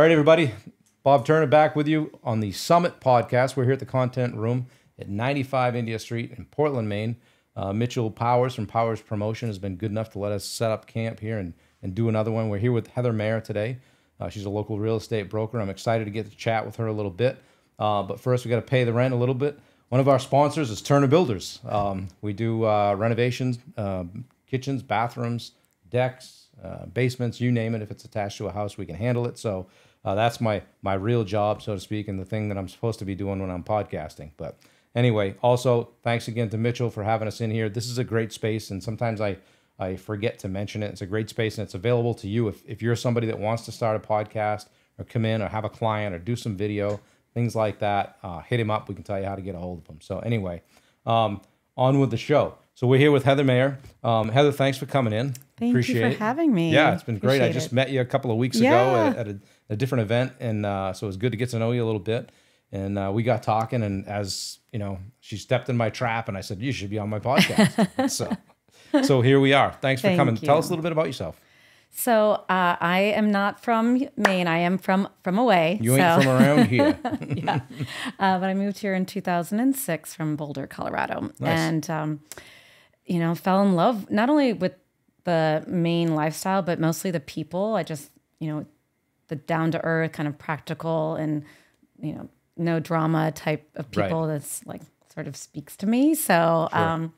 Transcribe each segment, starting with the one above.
All right, everybody. Bob Turner back with you on the Summit podcast. We're here at the Content Room at 95 India Street in Portland, Maine. Uh, Mitchell Powers from Powers Promotion has been good enough to let us set up camp here and, and do another one. We're here with Heather Mayer today. Uh, she's a local real estate broker. I'm excited to get to chat with her a little bit. Uh, but first, we got to pay the rent a little bit. One of our sponsors is Turner Builders. Um, we do uh, renovations, uh, kitchens, bathrooms, decks, uh, basements, you name it. If it's attached to a house, we can handle it. So uh, that's my my real job, so to speak, and the thing that I'm supposed to be doing when I'm podcasting. But anyway, also thanks again to Mitchell for having us in here. This is a great space, and sometimes I I forget to mention it. It's a great space, and it's available to you if if you're somebody that wants to start a podcast or come in or have a client or do some video things like that. Uh, hit him up. We can tell you how to get a hold of him. So anyway, um, on with the show. So we're here with Heather Mayer. Um, Heather, thanks for coming in. Thank Appreciate you for having me. Yeah, it's been great. I just it. met you a couple of weeks ago at, at a, a different event, and uh, so it was good to get to know you a little bit. And uh, we got talking, and as you know, she stepped in my trap, and I said, "You should be on my podcast." so, so here we are. Thanks for Thank coming. Tell us a little bit about yourself. So uh, I am not from Maine. I am from from away. You so, ain't from around here. uh, but I moved here in 2006 from Boulder, Colorado, Nice. and um, you know fell in love not only with the Maine lifestyle, but mostly the people. I just you know the down to earth, kind of practical, and you know no drama type of Right. people. That's like sort of speaks to me. So. Um,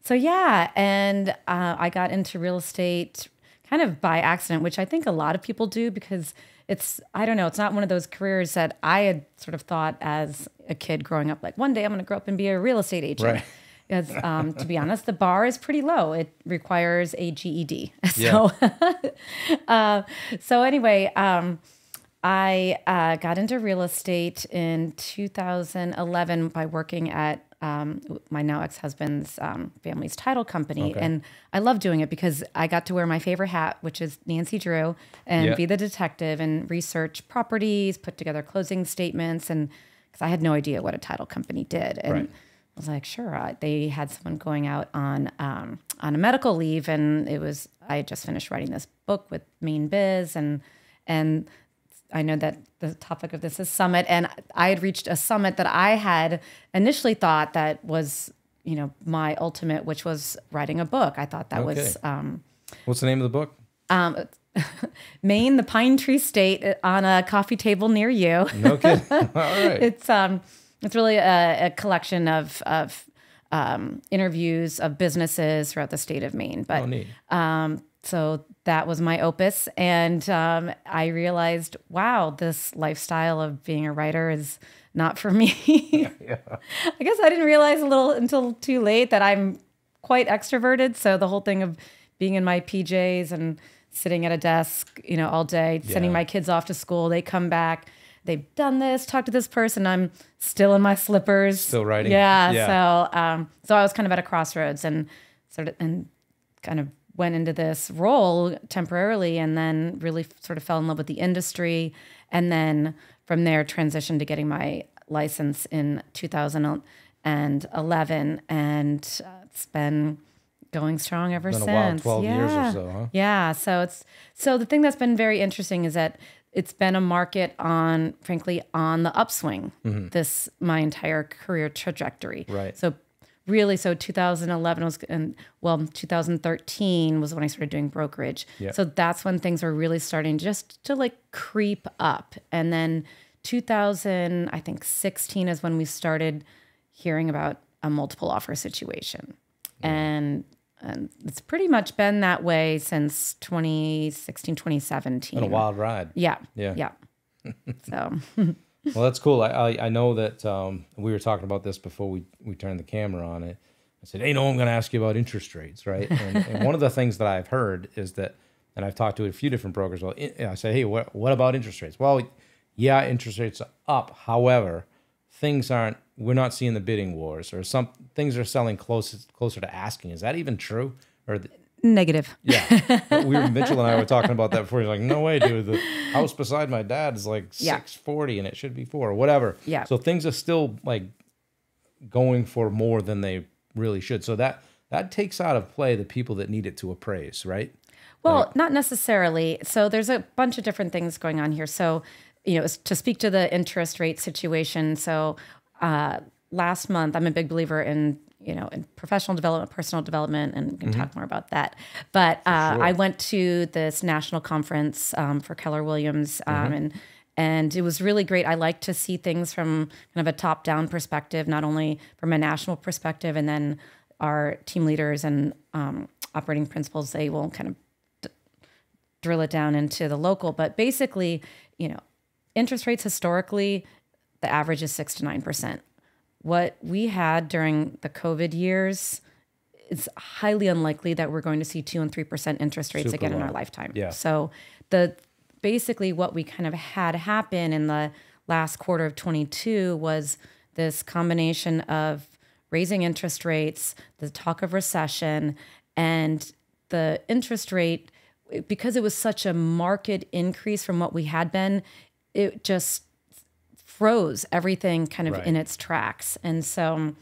so yeah, and uh, I got into real estate kind of by accident, which I think a lot of people do because it's I don't know, it's not one of those careers that I had sort of thought as a kid growing up. Like one day I'm going to grow up and be a real estate agent. Right. Because um, to be honest, the bar is pretty low. It requires a GED. So, uh, so anyway, um, I uh, got into real estate in 2011 by working at um, my now ex husband's um, family's title company. Okay. And I love doing it because I got to wear my favorite hat, which is Nancy Drew, and Yeah. be the detective and research properties, put together closing statements. And because I had no idea what a title company did. And Right. I was like, sure. Uh, they had someone going out on um, on a medical leave, and it was I had just finished writing this book with Mainebiz, and and I know that the topic of this is summit, and I had reached a summit that I had initially thought that was you know my ultimate, which was writing a book. I thought that was um, What's the name of the book? Maine, the Pine Tree State, uh, on a coffee table near you. No kidding. All right. it's um it's really a, a collection of of um, interviews of businesses throughout the state of Maine. But oh, um, so that was my opus, and um, I realized, wow, this lifestyle of being a writer is not for me. I guess I didn't realize a little until too late that I'm quite extroverted. So the whole thing of being in my PJs and sitting at a desk, you know, all day, sending my kids off to school, they come back. They've done this, talked to this person. I'm still in my slippers, Still writing. Yeah. Yeah. So, um, so I was kind of at a crossroads and sort of and kind of went into this role temporarily, and then really sort of fell in love with the industry, and then from there transitioned to getting my license in 2011, and uh, it's been going strong ever since. while, 12 years or Yeah. so, huh? Yeah. So it's so the thing that's been very interesting is that it's been a market on, frankly, on the upswing. This my entire career trajectory. Mm-hmm. Right. So really, so 2011 was, and well, 2013 was when I started doing brokerage. Yeah. So that's when things were really starting just to like creep up, and then 2000, I think 16 is when we started hearing about a multiple offer situation, and and it's pretty much been that way since 2016, 2017. Been a wild ride. Yeah. Yeah. Yeah. so Well, that's cool. I I, I know that um, we were talking about this before we, we turned the camera on it. I said, "Hey, no, I'm going to ask you about interest rates, right?" And, and one of the things that I've heard is that, and I've talked to a few different brokers. Well, I I say, "Hey, what what about interest rates?" Well, yeah, interest rates are up. However, things aren't. We're not seeing the bidding wars, or some things are selling close closer to asking. Is that even true? Or the, negative. yeah, we were Mitchell and I were talking about that before. He's like, "No way, dude. The house beside my dad is like Yeah. six forty, and it should be four, or whatever." Yeah. So things are still like going for more than they really should. So that that takes out of play the people that need it to appraise, right? Well, not necessarily. So there's a bunch of different things going on here. So, you know, to speak to the interest rate situation. So, uh, last month, I'm a big believer in you know in professional development, personal development, and we can talk more about that. But uh, sure. I went to this national conference um, for Keller Williams, um, and and it was really great. I like to see things from kind of a top down perspective, not only from a national perspective, and then our team leaders and um, operating principals they will kind of drill it down into the local. But basically, you know, interest rates historically, the average is six to nine percent. What we had during the COVID years, it's highly unlikely that we're going to see two and three percent interest rates Super again in our lifetime. Yeah. So the basically what we kind of had happen in the last quarter of 22 was this combination of raising interest rates, the talk of recession, and the interest rate because it was such a market increase from what we had been, it just froze everything kind of Right. in its tracks. And so,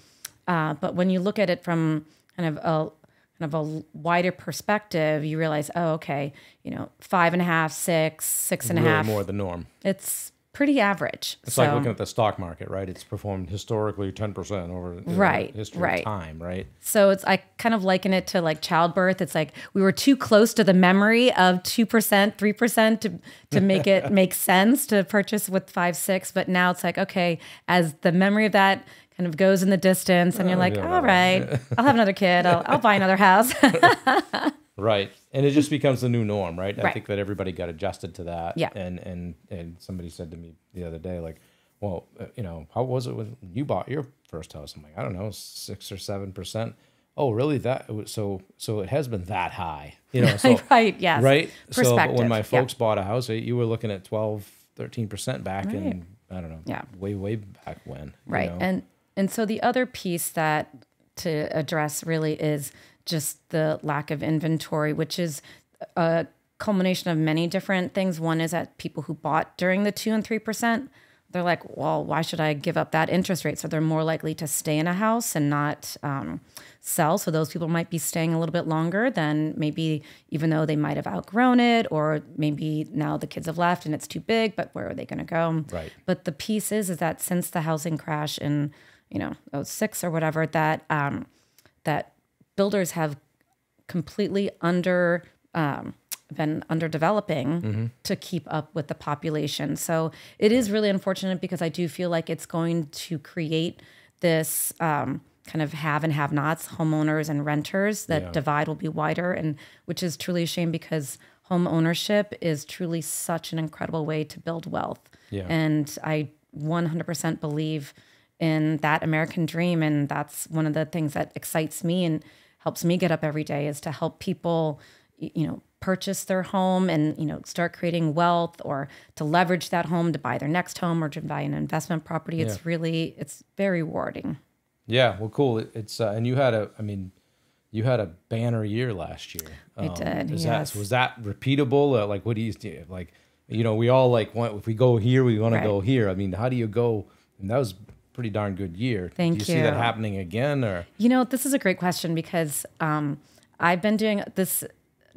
uh, but when you look at it from kind of a kind of a wider perspective, you realize, oh, okay, you know, five and a half, six, six and a half. more the norm. It's pretty average. It's like looking at the stock market, right? It's performed historically 10% over Right, history right. of time, right? So it's I kind of liken it to like childbirth. It's like we were too close to the memory of two percent, three percent to to make it make sense to purchase with five six. But now it's like okay, as the memory of that kind of goes in the distance, and you're oh, like, yeah, all right, I'll have another kid. I'll, I'll buy another house. Right. And it just becomes the new norm, right? I think that everybody got adjusted to that. Yeah. And and and somebody said to me the other day, like, well, uh, you know, how was it when you bought your first house? I'm like, I don't know, six or seven percent. Oh, really? That so so it has been that high, you know? So right? Yes. right. So when my yeah. folks bought a house, eh, you were looking at 12, 13 percent back in I don't know, Yeah. way way back when, you right know? and and so the other piece that to address really is just the lack of inventory which is a culmination of many different things. One is that people who bought during the 2 and 3% they're like well why should i give up that interest rate? So they're more likely to stay in a house and not um, sell. So those people might be staying a little bit longer than maybe even though they might have outgrown it or maybe now the kids have left and it's too big but where are they going to go? Right. but the piece is is that since the housing crash in you know 06 or whatever that um, that builders have completely under um, been under developing to keep up with the population. So it is really unfortunate because I do feel like it's going to create this um, kind of have and have nots, homeowners and renters. That Yeah. divide will be wider, and which is truly a shame because home ownership is truly such an incredible way to build wealth. Yeah. And I 100% believe in that American dream. And that's one of the things that excites me and helps me get up every day is to help people, you know, purchase their home and, you know, start creating wealth or to leverage that home to buy their next home or to buy an investment property. It's Yeah. really, it's very rewarding. Yeah, well, cool. It's uh, and you had a, I mean, you had a banner year last year. Um, I did, Is yes. that was that repeatable? Uh, like, what do you do? Like, you know, we all like want if we go here, we want Right. to go here. I mean, how do you go? And that was pretty darn good year. Thank do you. see that happening again, or You know, this is a great question because um, I've been doing this,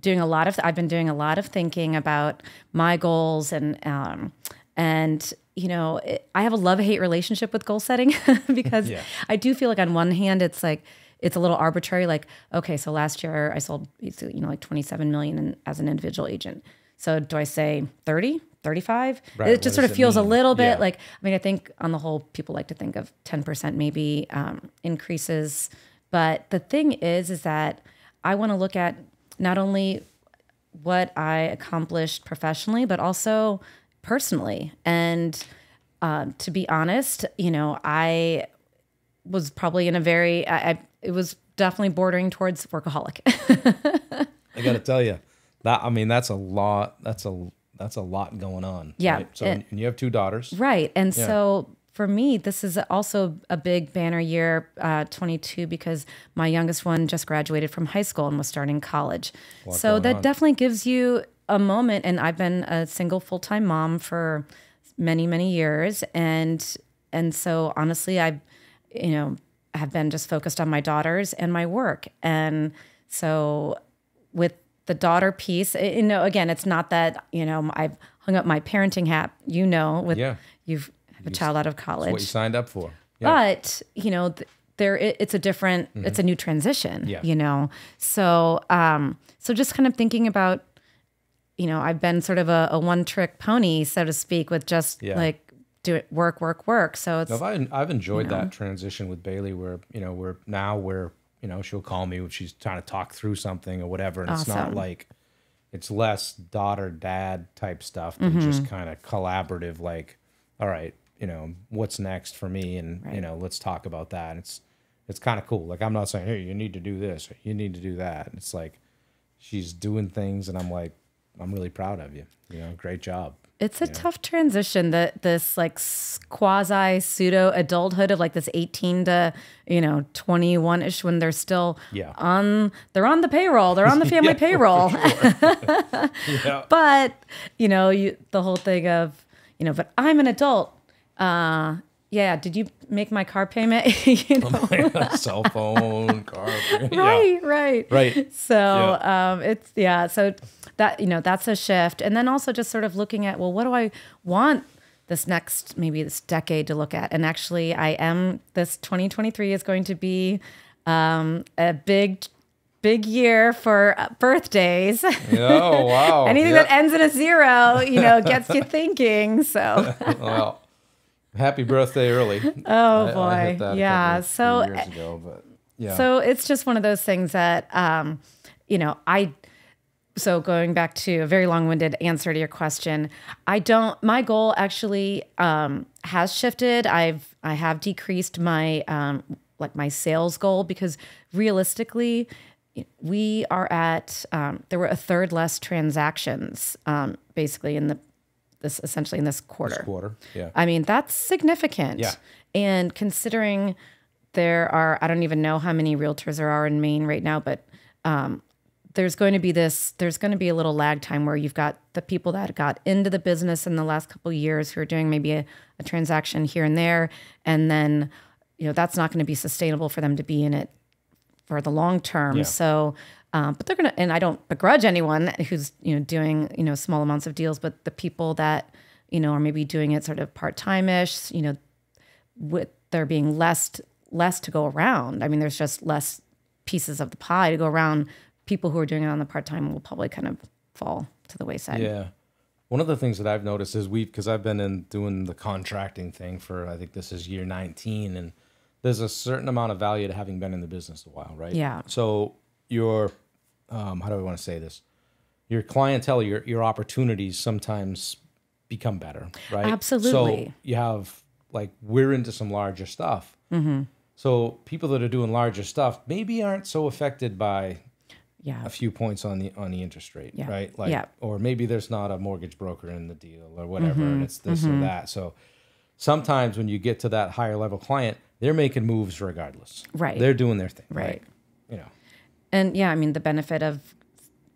doing a lot of. I've been doing a lot of thinking about my goals and um, and you know, it, I have a love hate relationship with goal setting because Yeah. I do feel like on one hand it's like it's a little arbitrary. Like, okay, so last year I sold you know like twenty seven million in, as an individual agent. So do I say 30, 35? Right, It just sort of feels a little bit Yeah. like I mean, I think on the whole, people like to think of 10% maybe um, increases. But the thing is, is that I want to look at not only what I accomplished professionally, but also personally. And um, to be honest, you know, I was probably in a very, I, I it was definitely bordering towards workaholic. I got to tell you that I mean that's a lot. That's a that's a lot going on. Yeah, right? So it- and you have two daughters. Right. And Yeah. so for me, this is also a big banner year, uh, 22, because my youngest one just graduated from high school and was starting college. so that on. definitely gives you a moment. And I've been a single full time mom for many, many years. And and so honestly, I, you know, have been just focused on my daughters and my work. And so with the daughter piece, you know, again, it's not that, you know, I've hung up my parenting hat, you know, with Yeah. you've have a child out of college. What you signed up for. Yeah. But, you know, th- there it, it's a different it's a new transition, Yeah. you know. So um so just kind of thinking about you know, I've been sort of a, a one trick pony, so to speak, with just Yeah. like do it work, work, work. So it's No, I've, I've enjoyed that transition with Bailey where, you know, we're now we're, you know, she'll call me when she's trying to talk through something or whatever. And it's not like, it's less daughter dad type stuff than mm-hmm. just kind of collaborative, like, all right, you know, what's next for me? And, you know, let's talk about that. It's, it's kind of cool. Like, I'm not saying, hey, you need to do this you need to do that. It's like, she's doing things and I'm like, I'm really proud of you. You know, great job. It's a tough transition that this like quasi pseudo adulthood of like this 18 to, you know, 21 ish when they're still Yeah. on, they're on the payroll, they're on the family Yeah, payroll. Yeah. but, you know, you, the whole thing of, you know, but I'm an adult. Uh, yeah. Did you make my car payment? you know? Cell phone, car. yeah. right, right. Right. So um, it's yeah. So that you know that's a shift, and then also just sort of looking at well, what do I want this next maybe this decade to look at? And actually, I am this 2023 is going to be um, a big. Big year for uh, birthdays. Oh wow! Anything Yeah. that ends in a zero, you know, gets you thinking. So, well, happy birthday early. oh I- boy, I hit that a yeah. So years ago, but yeah. So it's just one of those things that, um, you know, I, so going back to a very long winded answer to your question, I don't, my goal actually um, has shifted. I've, I have decreased my, um, like my sales goal because realistically, we are at, um, there were a third less transactions um, basically in the, this essentially in this quarter. quarter. Yeah. I mean, that's significant. Yeah. And considering there are, I don't even know how many realtors there are in Maine right now, but um, there's going to be this, there's going to be a little lag time where you've got the people that got into the business in the last couple of years who are doing maybe a, a transaction here and there. And then, you know, that's not going to be sustainable for them to be in it for the long term. Yeah. So, um, but they're gonna, and I don't begrudge anyone who's you know doing you know small amounts of deals, but the people that you know are maybe doing it sort of part time ish, you know, with there being less less to go around. I mean, there's just less pieces of the pie to go around. People who are doing it on the part time will probably kind of fall to the wayside. Yeah. One of the things that I've noticed is we, because I've been in doing the contracting thing for, I think this is year 19, and there's a certain amount of value to having been in the business a while, right? Yeah. So your, um, how do I want to say this? Your clientele, your your opportunities sometimes become better, right? Absolutely. So you have like we're into some larger stuff. Mm-hmm. So people that are doing larger stuff maybe aren't so affected by Yeah. a few points on the on the interest rate, Yeah. right? Like, Yeah. or maybe there's not a mortgage broker in the deal or whatever, Mm-hmm. and it's this or that. So sometimes when you get to that higher level client, they're making moves regardless. Right. They're doing their thing. Right. Know. And yeah, I mean, the benefit of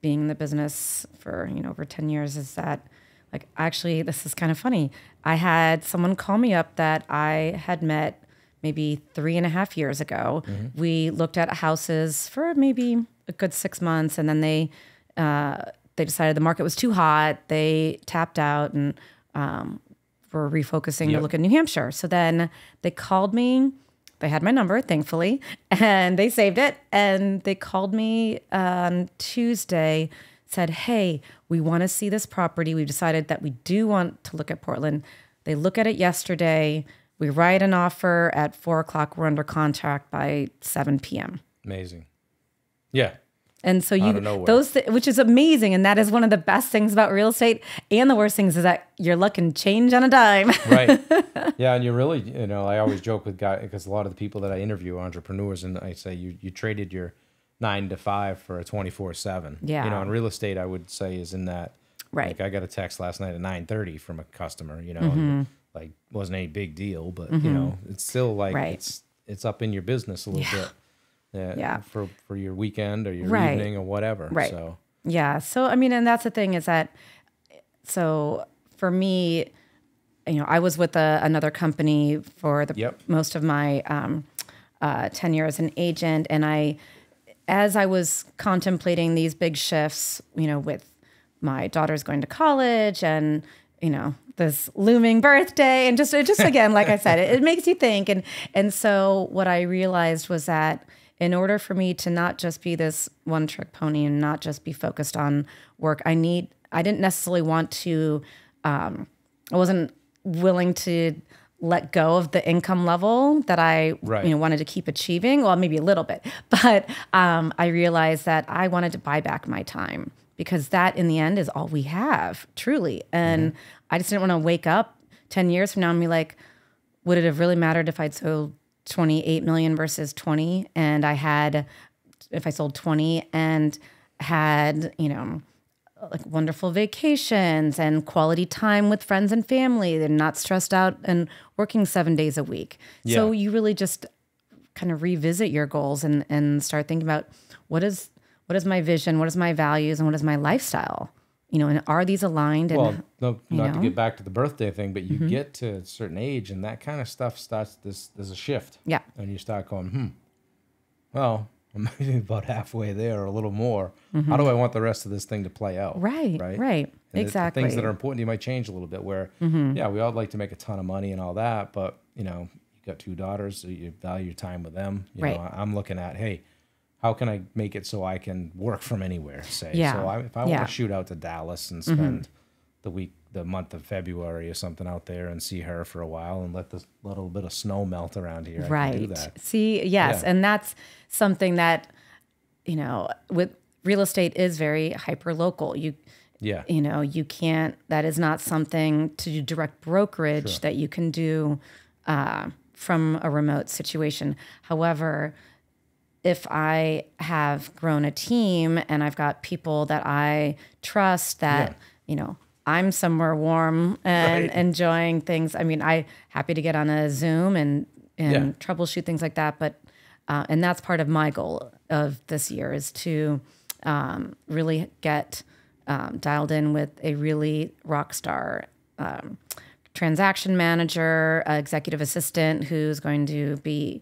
being in the business for, you know, over 10 years is that, like, actually, this is kind of funny. I had someone call me up that I had met maybe three and a half years ago. We looked at houses for maybe a good six months, and then they, uh, they decided the market was too hot. They tapped out and um, were refocusing to Yep. look at New Hampshire. So then they called me they had my number, thankfully, and they saved it. And they called me on Tuesday, said, Hey, we want to see this property. We've decided that we do want to look at Portland. They look at it yesterday. We write an offer at four o'clock. We're under contract by 7 p.m. Amazing. Yeah. And so you those th- which is amazing, and that is one of the best things about real estate. And the worst things is that your luck can change on a dime. Right. yeah, and you really, you know, I always joke with guys because a lot of the people that I interview are entrepreneurs, and I say you you traded your nine to five for a twenty four seven. Yeah. You know, in real estate, I would say is in that. Right. Like I got a text last night at nine thirty from a customer. You know, Mm-hmm. and, like wasn't any big deal, but you know, it's still like Right. it's it's up in your business a little bit. Yeah. Yeah. For for your weekend or your Right. evening or whatever. Right. So Yeah. So I mean, and that's the thing is that so for me, you know, I was with a, another company for the Yep. most of my um, uh, tenure as an agent, and I, as I was contemplating these big shifts, you know, with my daughter's going to college and you know this looming birthday and just it just again like i said it, it, makes you think and and so what i realized was that in order for me to not just be this one trick pony and not just be focused on work i need i didn't necessarily want to um, i wasn't willing to let go of the income level that I right. you know wanted to keep achieving. Well, maybe a little bit, but um, I realized that I wanted to buy back my time because that in the end is all we have, truly. And mm-hmm. I just didn't want to wake up 10 years from now and be like, would it have really mattered if I'd sold 28 million versus 20 and I had if I sold 20 and had, you know, like wonderful vacations and quality time with friends and family and not stressed out and working 7 days a week. Yeah. So you really just kind of revisit your goals and and start thinking about what is what is my vision, what is my values, and what is my lifestyle? You know, and are these aligned? And, well, no, not know? to get back to the birthday thing, but you mm-hmm. get to a certain age, and that kind of stuff starts. This there's a shift. Yeah, and you start going, hmm. Well, I'm maybe about halfway there or a little more. Mm-hmm. How do I want the rest of this thing to play out? Right, right, right. And exactly. things that are important, you might change a little bit. Where, mm-hmm. yeah, we all like to make a ton of money and all that, but you know, you got two daughters, so you value your time with them. You right. know, I'm looking at, hey, how can I make it so I can work from anywhere? Say, yeah. so I, if I yeah. want to shoot out to Dallas and mm-hmm. spend mm-hmm. the week, the month of February or something out there and see her for a while and let the little bit of snow melt around here, right? See, yes, yeah. and that's something that you know with real estate is very hyper local. You yeah. You know, you can't, that is not something to do direct brokerage sure. that you can do uh, from a remote situation. However, if I have grown a team and I've got people that I trust that, yeah. you know, I'm somewhere warm and right. enjoying things. I mean, I happy to get on a Zoom and and yeah. troubleshoot things like that. But uh, and that's part of my goal of this year is to um, really get um, dialed in with a really rock star um, transaction manager, executive assistant who's going to be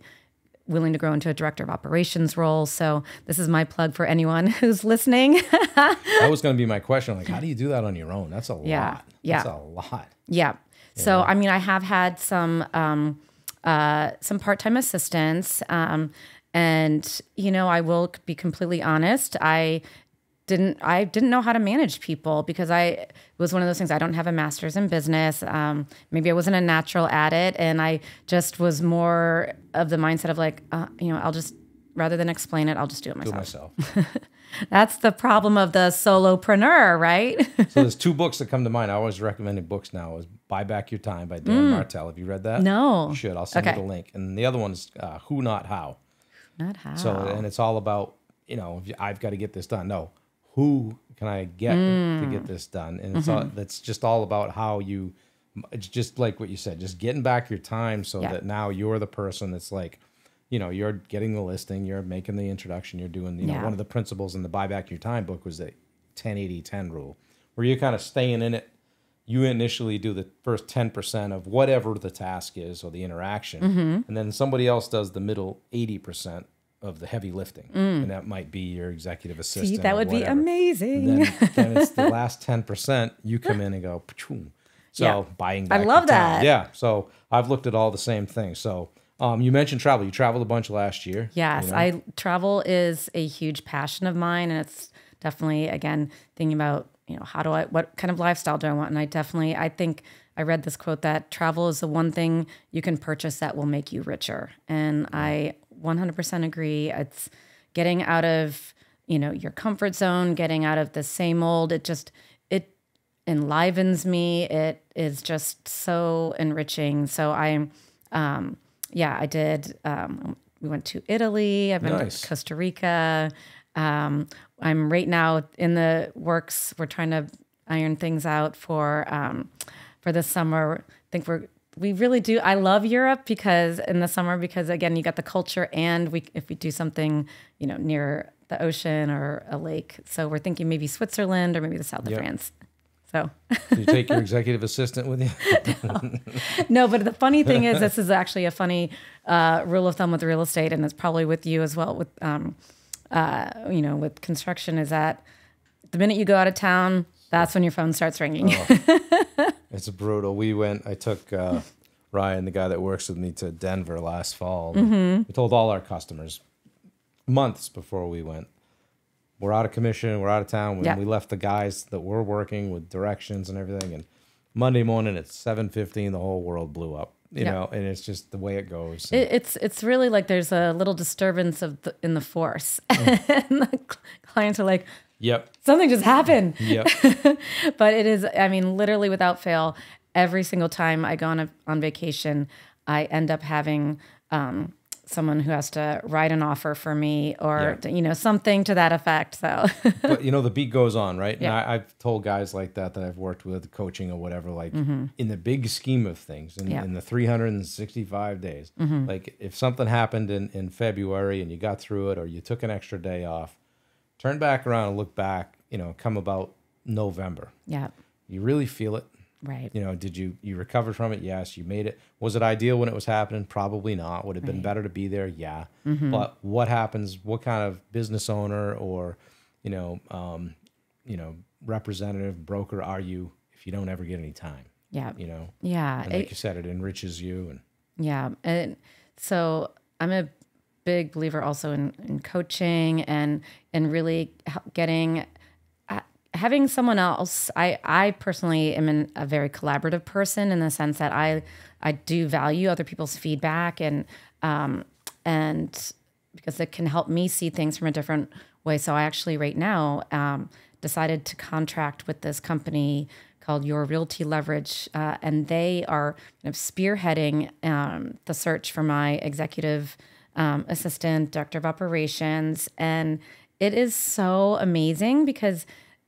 willing to grow into a director of operations role. So this is my plug for anyone who's listening. that was going to be my question. Like, how do you do that on your own? That's a yeah. lot. Yeah. That's a lot. Yeah. So, I mean, I have had some, um, uh, some part-time assistants, um, and you know, I will be completely honest. I didn't I didn't know how to manage people because I it was one of those things I don't have a master's in business. Um, maybe I wasn't a natural at it, and I just was more of the mindset of like, uh, you know, I'll just rather than explain it, I'll just do it myself. Do it myself. That's the problem of the solopreneur, right? so there's two books that come to mind. I always recommend books now. Is Buy Back Your Time by Dan mm. Martell. Have you read that? No. You should. I'll send okay. you the link. And the other one is uh, Who Not How. Not How. So and it's all about you know I've got to get this done. No, who can I get mm. to get this done? And it's mm-hmm. all, it's just all about how you, it's just like what you said, just getting back your time so yeah. that now you're the person that's like, you know, you're getting the listing, you're making the introduction, you're doing, you yeah. know, one of the principles in the buy back your time book was the 10 80 10 rule, where you're kind of staying in it. You initially do the first 10% of whatever the task is or the interaction, mm-hmm. and then somebody else does the middle 80% of the heavy lifting, mm. and that might be your executive assistant. See, that would be amazing. Then, then, it's the last ten percent. You come in and go, so yeah. buying. I love that. Yeah. So I've looked at all the same things. So um, you mentioned travel. You traveled a bunch last year. Yes, you know? I travel is a huge passion of mine, and it's definitely again thinking about you know how do I what kind of lifestyle do I want, and I definitely I think. I read this quote that travel is the one thing you can purchase that will make you richer. And I 100% agree. It's getting out of, you know, your comfort zone, getting out of the same old. It just it enlivens me. It is just so enriching. So I um yeah, I did um we went to Italy, I've been nice. to Costa Rica. Um I'm right now in the works. We're trying to iron things out for um for this summer. I think we're we really do. I love Europe because in the summer, because again, you got the culture, and we if we do something, you know, near the ocean or a lake. So we're thinking maybe Switzerland or maybe the south yep. of France. So Did you take your executive assistant with you? no, but the funny thing is, this is actually a funny uh, rule of thumb with real estate, and it's probably with you as well. With um, uh, you know, with construction, is that the minute you go out of town, that's when your phone starts ringing. It's brutal. We went. I took uh, Ryan, the guy that works with me, to Denver last fall. We told all our customers months before we went, we're out of commission. We're out of town. We, Yeah. we left the guys that were working with directions and everything. And Monday morning at seven fifteen, the whole world blew up. You Yeah. know, and it's just the way it goes. It, it's it's really like there's a little disturbance of the, in the force, and the clients are like, yep. something just happened. Yep. but it is i mean literally without fail every single time i go on a, on vacation i end up having um, someone who has to write an offer for me or Yeah. you know something to that effect so but you know the beat goes on, right? Yeah. And I, I've told guys like that that I've worked with, coaching or whatever, like in the big scheme of things, in, Mm-hmm. Yeah. Mm-hmm. in the 365 days, like if something happened in, in February and you got through it, or you took an extra day off, turn back around and look back, you know, come about November, yeah you really feel it. right You know, did you you recovered from it? Yes. You made it. Was it ideal when it was happening? Probably not. Would have been better to be there? Yeah. But what happens? What kind of business owner or, you know, um, you know, representative broker are you if you don't ever get any time? yeah You know, yeah and it- like you said, it enriches you and Yeah. And so I'm a big believer also in, in coaching and and really getting having someone else. I I personally am an, a very collaborative person in the sense that I I do value other people's feedback and um and because it can help me see things from a different way. So I actually right now um, decided to contract with this company called Your Realty Leverage, uh, and they are kind of spearheading um, the search for my executive um, assistant, director of operations, and it is so amazing because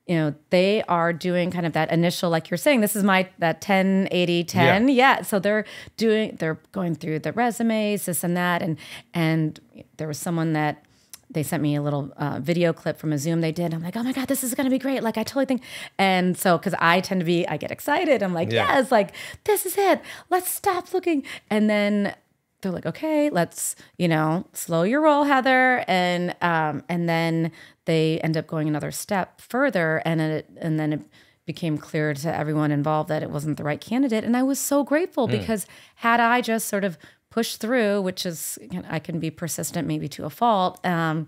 you know they are doing kind of that initial like you're saying this is my that 10 80 10 yeah. So they're doing they're going through the resumes this and that. And and there was someone that they sent me a little uh, video clip from a zoom they did. I'm like oh my god this is going to be great. Like i totally think and so because i tend to be i get excited. I'm like Yeah. yes like this is it. Let's stop looking. And then they're like, okay, let's, you know, slow your roll, Heather. And um, and then they end up going another step further and it and then it became clear to everyone involved that it wasn't the right candidate. And I was so grateful because had I just sort of pushed through, which is I can be persistent maybe to a fault, um,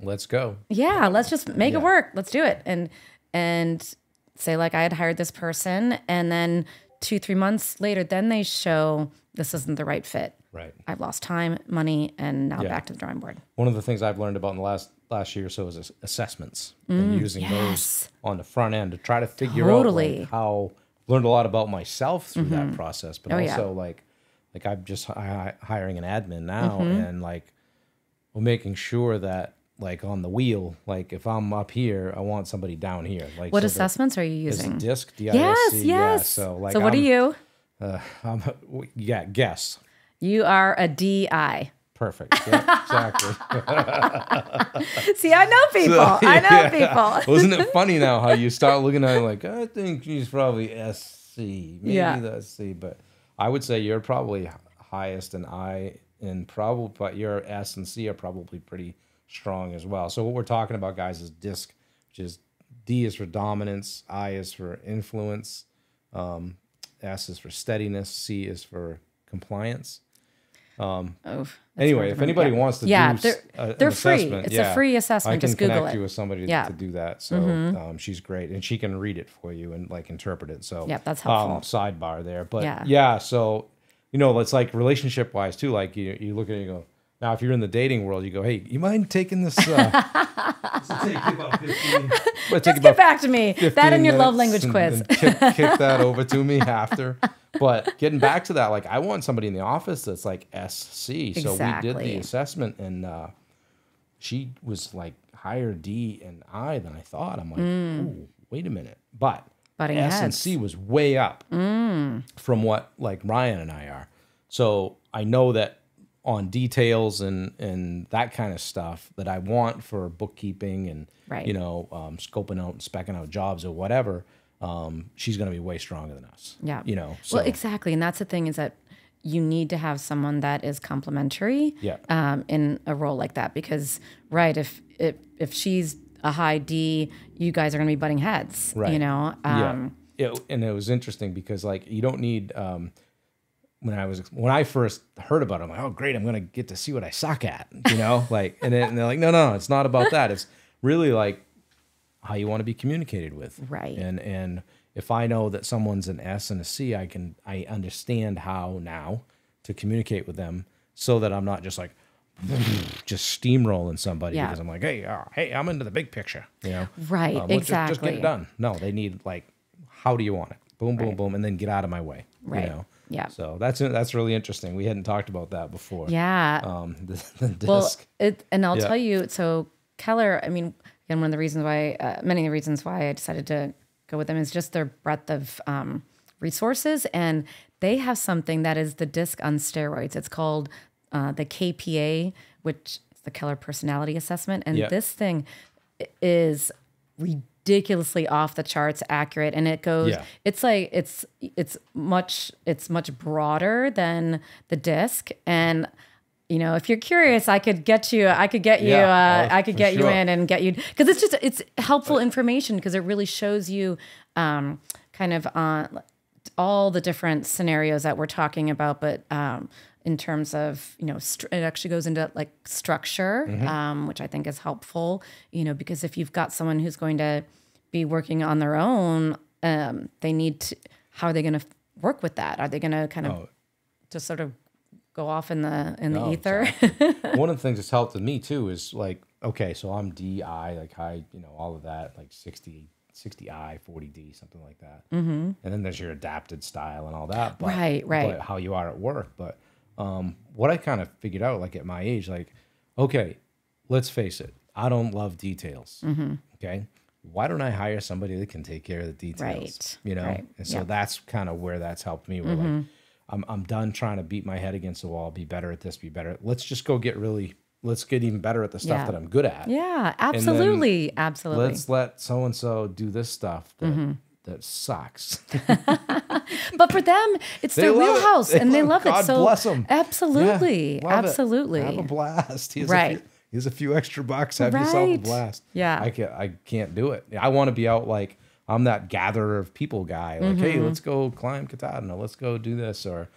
let's go. yeah, let's just make Yeah. it work. Let's do it. And and say like I had hired this person and then two, three months later, then they show this isn't the right fit. Right. I've lost time, money, and now Yeah. back to the drawing board. One of the things I've learned about in the last last year or so is ass- assessments and using yes. those on the front end to try to figure out Totally. Mm-hmm. like, how learned a lot about myself through that process, but Oh, yeah. also like like I'm just hi- hiring an admin now Mm-hmm. and like we're making sure that like on the wheel, like if I'm up here, I want somebody down here. Like What so assessments are you using? disc, DISC, Yes, yeah, yes. so like so what I'm, are you? Uh, I'm, yeah, guess. You are a DI. Perfect. Yeah, exactly. See, I know people. I know people. Wasn't it funny now how you start looking at it like, I think she's probably SC, maybe Yeah. the SC, but I would say you're probably highest in I and probably, but your S and C are probably pretty strong as well. So what we're talking about, guys, is DISC, which is D is for dominance, I is for influence, um, S is for steadiness, C is for compliance. Oh, Anyway, if anybody remember. wants to yeah, do they're, a- they're free. It's yeah, a free assessment. I can Just Google connect it. you with somebody Yeah. Mm-hmm. to do that. So um, she's great, and she can read it for you and like interpret it. So yeah, that's um, helpful. sidebar there, but Yeah. yeah. so you know, it's like relationship wise too. Like you, you look at it and you go. Now, if you're in the dating world, you go, "Hey, you mind taking this?" Uh, this take about 15, might take Just get back to me. That 15 and your love language and- quiz. and kick, kick that over to me after. But getting back to that, like I want somebody in the office that's like SC. So we did the assessment, and uh, she was like higher D and I than I thought. I'm like, oh, wait a minute, but Mm. Butting S and heads. Mm. C was way up from what like Ryan and I are. So I know that on details and and that kind of stuff that I want for bookkeeping and Right. you know um, scoping out and specking out jobs or whatever. um, she's going to be way stronger than us. Yeah. You know, so Well, exactly. And that's the thing is that you need to have someone that is complementary Yeah. um, in a role like that because, right, if, if, if she's a high D, you guys are going to be butting heads, Right. you know? yeah. Um, It- and it was interesting because like you don't need um, when I was when I first heard about it, I'm like, oh great, I'm gonna get to see what I suck at, you know, like and, then, and they're like, no, no, it's not about that. It's really like how you want to be communicated with, Right. And and if I know that someone's an S and a C, I can I understand how now to communicate with them so that I'm not just like just steamrolling somebody Yeah. because I'm like, hey, uh, hey, I'm into the big picture, you know. Right, Um, let's just- Just, get it done. No, they need like, how do you want it? Boom, boom, Right. boom, and then get out of my way. Right. You know. Yeah. So that's that's really interesting. We hadn't talked about that before. yeah. Um, the, the disc. Well, it, and I'll Yeah. tell you, so Keller, I mean, again, one of the reasons why, uh, many of the reasons why I decided to go with them is just their breadth of um, resources. And they have something that is the disc on steroids. It's called uh, the KPA, which is the Keller Personality Assessment. And Yeah. this thing is ridiculously off the charts accurate and it goes Yeah. it's like it's it's much it's much broader than the disc. And you know if you're curious i could get you i could get you Yeah, uh, oh, i could get you in and get you because it's just it's helpful information because it really shows you um kind of on all the different scenarios that we're talking about but um in terms of you know it actually goes into like structure Mm-hmm. um, which i think is helpful you know because if you've got someone who's going to be working on their own um, they need to how are they going to work with that are they going to kind of Oh. just sort of go off in the in the ether one of the things that's helped with me too is like, okay, so I'm DI, like high, you know, all of that, like 60, 60I, 40D, something like that. Mm-hmm. And then there's your adapted style and all that. But, Right, right. But how you are at work. But um, what I kind of figured out, like at my age, like, okay, let's face it, I don't love details. Mm-hmm. Okay. Why don't I hire somebody that can take care of the details? Right, You know? right, And so. Mm-hmm. that's kind of where that's helped me. Where like, I'm, I'm done trying to beat my head against the wall, be better at this, be better. Let's just go get really, let's get even better at the stuff Yeah. that I'm good at. yeah absolutely absolutely Let's let so and so do this stuff that, Mm-hmm. that sucks. but for them it's They their it. wheelhouse They and they love love it. it so God bless 'em. absolutely Yeah, love it. absolutely Have a blast. Here's Right. A few, here's a few extra bucks. Have yourself a blast. Yeah. I can't. I can't do it. I want to be out like I'm that gatherer of people guy. Like, hey, Mm-hmm. let's go climb Katahdin. Let's go do this. Or,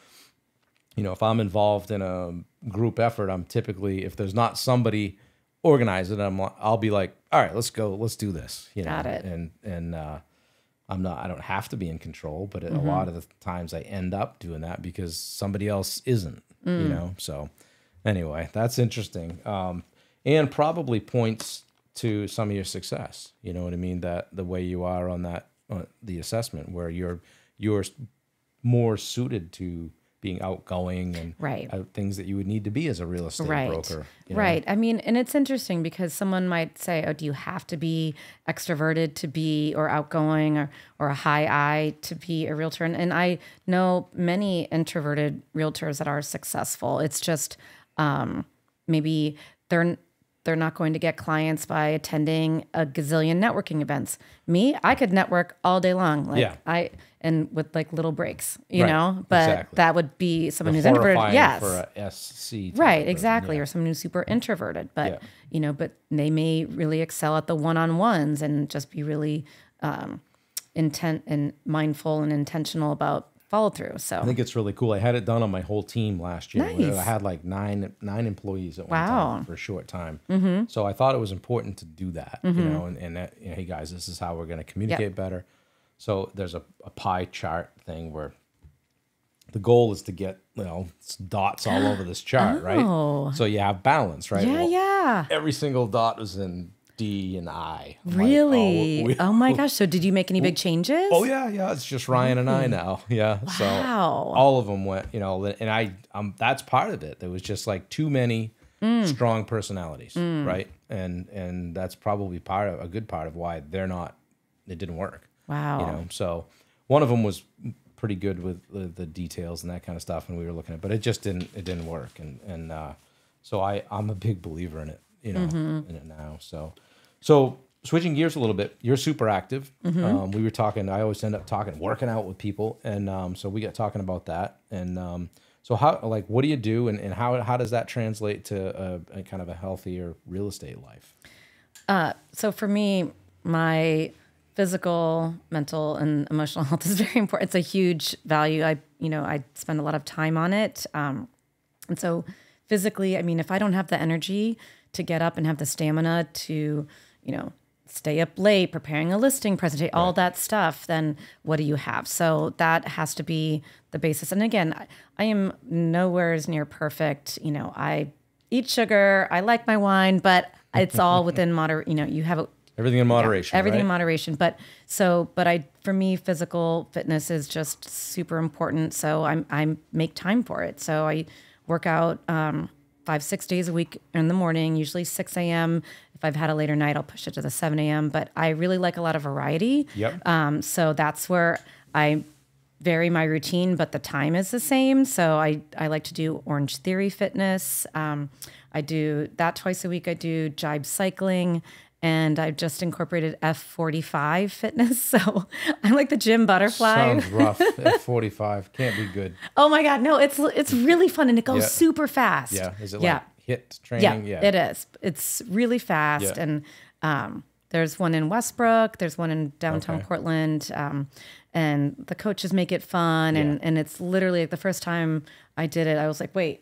you know, if I'm involved in a group effort, I'm typically if there's not somebody organizing, I'm I'll be like, all right, let's go. Let's do this. You know, Got it. And and uh, I'm not. I don't have to be in control, but Mm-hmm. a lot of the times I end up doing that because somebody else isn't. You Mm. know. So anyway, that's interesting, um, and probably points to some of your success. You know what I mean? That the way you are on that uh, the assessment, where you're you're more suited to being outgoing and Right. uh, things that you would need to be as a real estate right broker. you know? right i mean and it's interesting because someone might say oh do you have to be extroverted to be or outgoing or or a high i to be a realtor and, and i know many introverted realtors that are successful it's just um, maybe they're they're not going to get clients by attending a gazillion networking events. Me, I could network all day long. Like Yeah. I and with like little breaks, you Right, know. But exactly. that would be someone who's introverted. Yes. for a SC. Right, exactly. yeah. Or someone who's super introverted, but Yeah. you know, but they may really excel at the one-on-ones and just be really um, intent and mindful and intentional about follow through. So I think it's really cool. I had it done on my whole team last year. Nice. I had like nine nine employees at one Wow. time for a short time. Mm-hmm. So I thought it was important to do that, you know, and, and that, you know, hey guys, this is how we're going to communicate better. So there's a, a pie chart thing where the goal is to get you know dots all over this chart, Oh. right? So you have balance, right? yeah, Well, yeah. Every single dot was in D and I. I'm like, oh, Really? we- oh my gosh. So did you make any big changes? Oh yeah, yeah. It's just Ryan and I now. Yeah. So Wow. all of them went, you know, and I, um, that's part of it. There was just like too many Mm. strong personalities, right? And and that's probably part of a good part of why they're not. It didn't work. Wow. You know. So one of them was pretty good with the, the details and that kind of stuff, and we were looking at, but it just didn't. It didn't work, and and uh, so I I'm a big believer in it. You know, Mm-hmm. in it now. So so switching gears a little bit, you're super active. Um, we were talking. I always end up talking, working out with people, and um, so we got talking about that. And um, so, how like what do you do, and, and how how does that translate to a, a kind of a healthier real estate life? Uh, so for me, my physical, mental, and emotional health is very important. It's a huge value. I, you know, I spend a lot of time on it. Um, and so physically, I mean, if I don't have the energy to get up and have the stamina to, you know, stay up late preparing a listing presentation, all that stuff, then what do you have? So that has to be the basis. And again, I, I am nowhere as near perfect. You know, I eat sugar, I like my wine, but it's all within moderate. You know, you have a Everything in moderation. everything in moderation. But so but i for me physical fitness is just super important. So i'm i make time for it. So i work out um, five six days a week in the morning usually 6 a.m if i've had a later night i'll push it to the 7 a.m but i really like a lot of variety. Yep. um, so that's where i vary my routine but the time is the same. So i, I like to do Orangetheory Fitness. Um, i do that twice a week. I do jibe cycling and I've just incorporated F45 fitness. So I'm like the gym butterfly. Sounds rough at 45. Can't be good. oh my God. No, it's it's really fun and it goes Yeah. super fast. Yeah. Is it yeah. like HIIT training? Yeah. it is. It's really fast. Yeah. And um, there's one in Westbrook, there's one in downtown Okay. Portland. Um, and the coaches make it fun. And, and it's literally like the first time I did it, I was like, wait,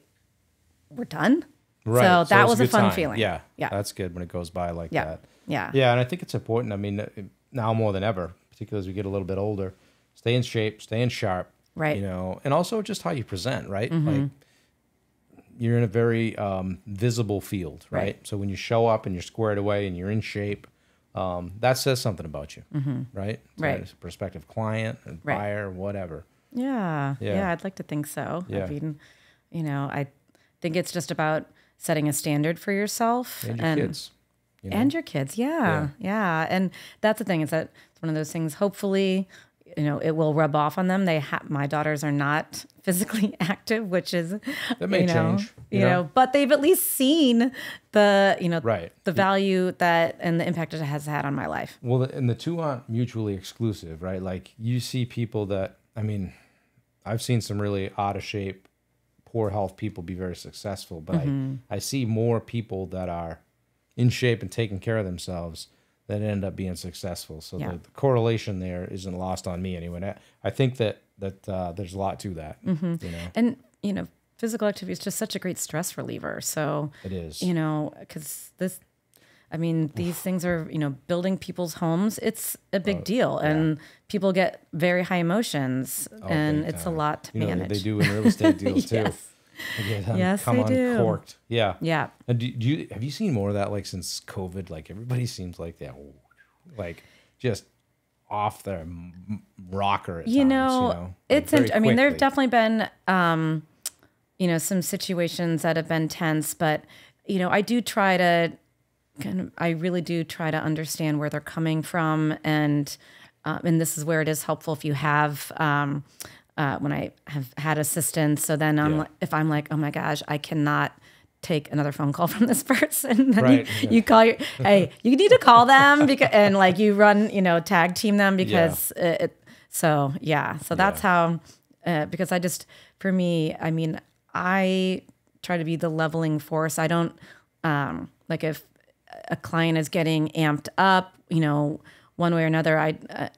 we're done? Right. So that it's was a fun time. feeling. Yeah. Yeah. That's good when it goes by like Yeah. that. Yeah. Yeah, and I think it's important. I mean, uh, now more than ever, particularly as we get a little bit older, stay in shape, stay in sharp. Right. You know, and also just how you present, right? Like you're in a very um, visible field, right? Right. So when you show up and you're squared away and you're in shape, um, that says something about you, right? To Right. a prospective client, a Right. buyer, whatever. Yeah, Yeah. yeah, I'd like to think so. Yeah. I mean, you know, I think it's just about setting a standard for yourself And your kids. You know? and your kids. Yeah, yeah, and that's the thing is that it's one of those things. Hopefully, you know, it will rub off on them. They ha- my daughters are not physically active, which is That may you know, change, You, you know? know? but they've at least seen the you know Right. the value that and the impact it has had on my life. Well, and the two aren't mutually exclusive, right? Like you see people that, I mean, I've seen some really out of shape, poor health people be very successful, but Mm-hmm. I, I see more people that are in shape and taking care of themselves that end up being successful. So Yeah. the, the correlation there isn't lost on me anyway. And I, I think that that uh, there's a lot to that. Mm-hmm. You know, And you know, physical activity is just such a great stress reliever. So it is. you know, because this, I mean, these things are, you know, building people's homes. It's a Oh, big deal, and people get very high emotions, and Oh, big it's time. a lot to you know, manage. they do in real estate deals too. Yes. They get, um, Yes, come they do. uncorked. Yeah. Yeah. And do, do you have you seen more of that like since COVID? Like everybody seems like they're like just off their rocker. You times, know, you know? It's. very int- I mean, there have definitely been, um, you know, some situations that have been tense, but you know, I do try to kind of. I really do try to understand where they're coming from, and um, and this is where it is helpful if you have. Um, uh, when I have had assistance, so then I'm Yeah. like, if I'm like, oh my gosh, I cannot take another phone call from this person. Then Right, you, yeah. you call your, hey, you need to call them because, and like you run, you know, tag team them because it, it- so yeah, so that's how, uh, because I just, for me, I mean, I try to be the leveling force. I don't, um, like if a client is getting amped up, you know, one way or another, I uh,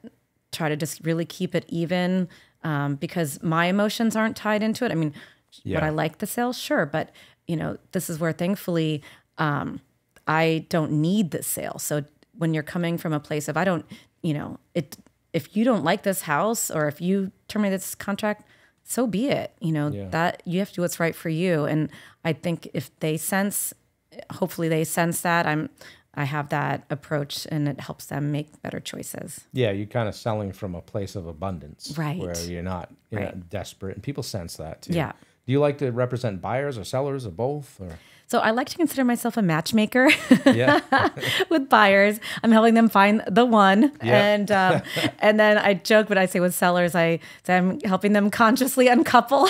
try to just really keep it even um, because my emotions aren't tied into it. I mean, would Yeah. I like the sale? Sure. But, you know, this is where thankfully um, I don't need the sale. So when you're coming from a place of, I don't, you know, it, if you don't like this house or if you terminate this contract, so be it. You know, Yeah. that you have to do what's right for you. And I think if they sense, hopefully they sense that I'm, I have that approach and it helps them make better choices. Yeah, you're kind of selling from a place of abundance, Right. Where you're not you're Right. not desperate, and people sense that too. Yeah. Do you like to represent buyers or sellers or both? Or So I like to consider myself a matchmaker yeah, with buyers. I'm helping them find the one, Yeah. and um, and then I joke, but I say with sellers, I say I'm helping them consciously uncouple.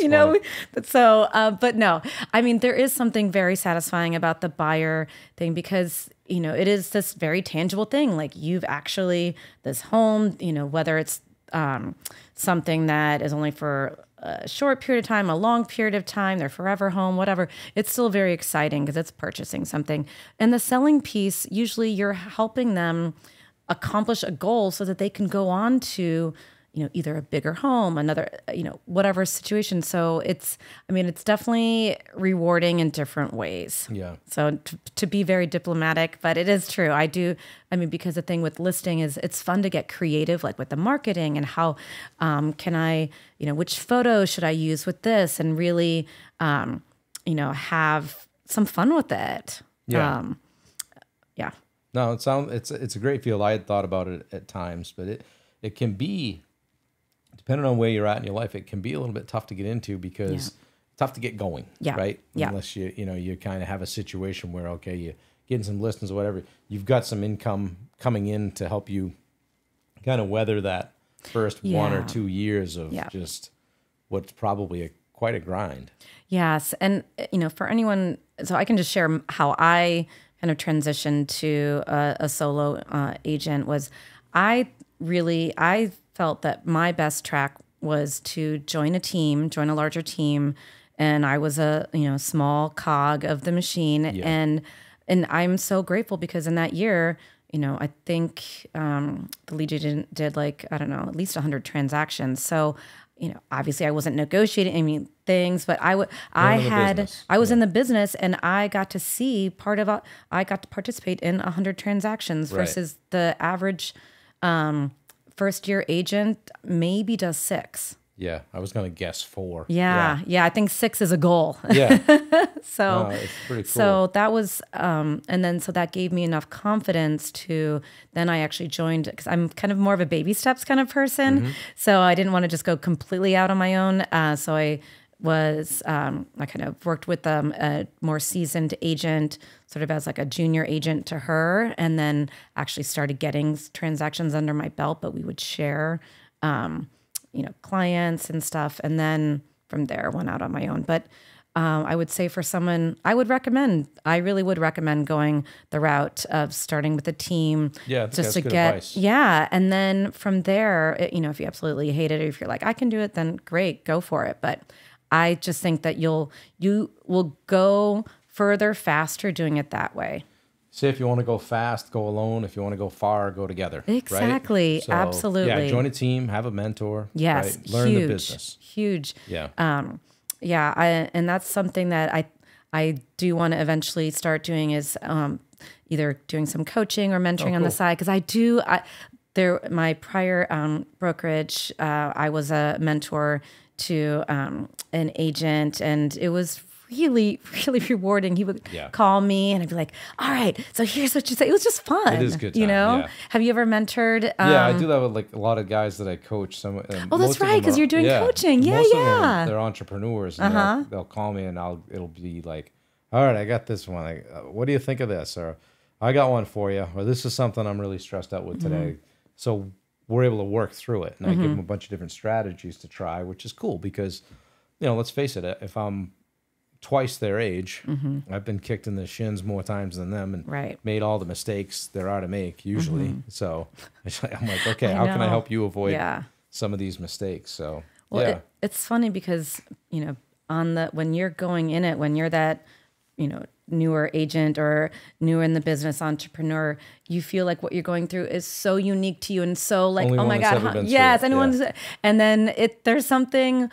you know funny. but so uh, but no i mean there is something very satisfying about the buyer thing because you know it is this very tangible thing like you've actually this home you know whether it's um, something that is only for a short period of time a long period of time their forever home whatever it's still very exciting because it's purchasing something. And the selling piece usually you're helping them accomplish a goal so that they can go on to you know either a bigger home another you know whatever situation so it's i mean it's definitely rewarding in different ways Yeah. so to, to be very diplomatic but it is true i do i mean because the thing with listing is it's fun to get creative like with the marketing and how um, can i you know which photo should i use with this and really um, you know have some fun with it Yeah. um, yeah No, it sounds it's it's a great field. I had thought about it at times, but it it can be depending on where you're at in your life, it can be a little bit tough to get into because tough to get going. Yeah. Right. Yeah. Unless you you know you kind of have a situation where okay you getting some listings or whatever, you've got some income coming in to help you kind of weather that first one or two years of Yeah. just what's probably a quite a grind. Yes, and uh, you know, for anyone, so I can just share how I kind of transitioned to a, a solo uh, agent. Was I really I felt that my best track was to join a team, join a larger team, and I was a you know small cog of the machine, and and I'm so grateful because in that year. You know, I think um, the lead agent did like I don't know, at least 100 transactions. So, you know, obviously I wasn't negotiating any things, but I would I had business. I was in the business and I got to see part of a, I got to participate in 100 transactions Right. versus the average um, first year agent maybe does 6. Yeah, I was gonna guess four. Yeah, yeah, I think 6 is a goal. Yeah. so it's cool. so that was um and then so that gave me enough confidence to then I actually joined because I'm kind of more of a baby steps kind of person. Mm-hmm. So I didn't want to just go completely out on my own. Uh, so I was um, I kind of worked with um, a more seasoned agent, sort of as like a junior agent to her, and then actually started getting transactions under my belt. But we would share, um, you know, clients and stuff, and then from there went out on my own. But um, I would say for someone, I would recommend. I really would recommend going the route of starting with a team, Yeah, just to get advice. yeah, and then from there, it- you know, if you absolutely hate it, or if you're like, I can do it, then great, go for it. But I just think that you'll you will go further faster doing it that way. Say if you want to go fast, go alone. If you want to go far, go together. right? Exactly, absolutely. Yeah, join a team, have a mentor. Yes, right? Learn huge, the business. huge. Yeah. yeah I, and that's something that i i do want to eventually start doing is um, either doing some coaching or mentoring on the side because i do i there my prior um, brokerage uh, i was a mentor to um, an agent and it was really really rewarding he would Yeah. call me and i'd be like all right so here's what you say it was just fun is good you know yeah. have you ever mentored um, yeah, I do that with like a lot of guys that I coach. Some. Um, Oh, that's right, 'cause you're doing coaching. Yeah, most of them, yeah. they're entrepreneurs. And Uh-huh. they'll, they'll call me and I'll. It'll be like, all right, I got this one. Like, uh, what do you think of this? Or I got one for you. Or this is something I'm really stressed out with Mm-hmm. today. So we're able to work through it, and I give mm-hmm. them a bunch of different strategies to try, which is cool because, you know, let's face it, uh, if I'm twice their age, mm-hmm. I've been kicked in the shins more times than them, and Mm-hmm. Right. made all the mistakes there are to make usually. Mm-hmm. So it's like- I'm like, okay, how can I help you avoid Yeah. some of these mistakes? So Well, yeah, it, it's funny because you know on the when you're going in it, when you're that you know newer agent or newer in the business entrepreneur, you feel like what you're going through is so unique to you and so like Only oh my god, huh, yes, anyone's and then it there's something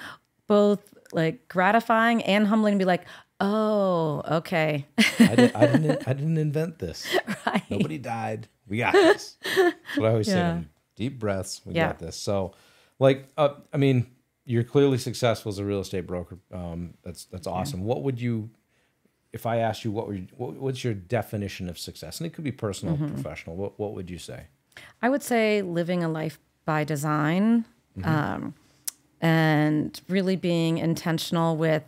both like gratifying and humbling to be like oh okay I, did, I didn't I didn't invent this. right Nobody died. We got this. That's what I always Yeah. say. Deep breaths. We Yeah. got this. So, like, uh, I mean, you're clearly successful as a real estate broker. Um, that's that's awesome. What would you, if I asked you, what you, what, what's your definition of success? And it could be personal, Mm-hmm. professional. What what would you say? I would say living a life by design, Mm-hmm. um, and really being intentional with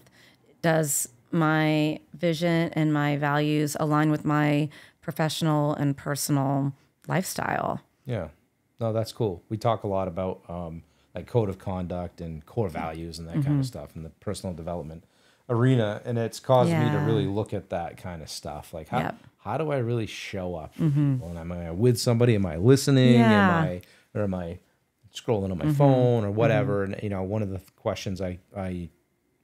does my vision and my values align with my professional and personal lifestyle. Yeah. No, that's cool. We talk a lot about um, like code of conduct and core values and that kind Mm-hmm. of stuff and the personal development arena. And it's caused me to really look at that kind of stuff. Like, how, Yep. Mm-hmm. how do I really show up people? And am I with somebody? Am I listening? Am Yeah. Mm-hmm. I, or am I scrolling on my phone or whatever? And, you know, one of the questions I, I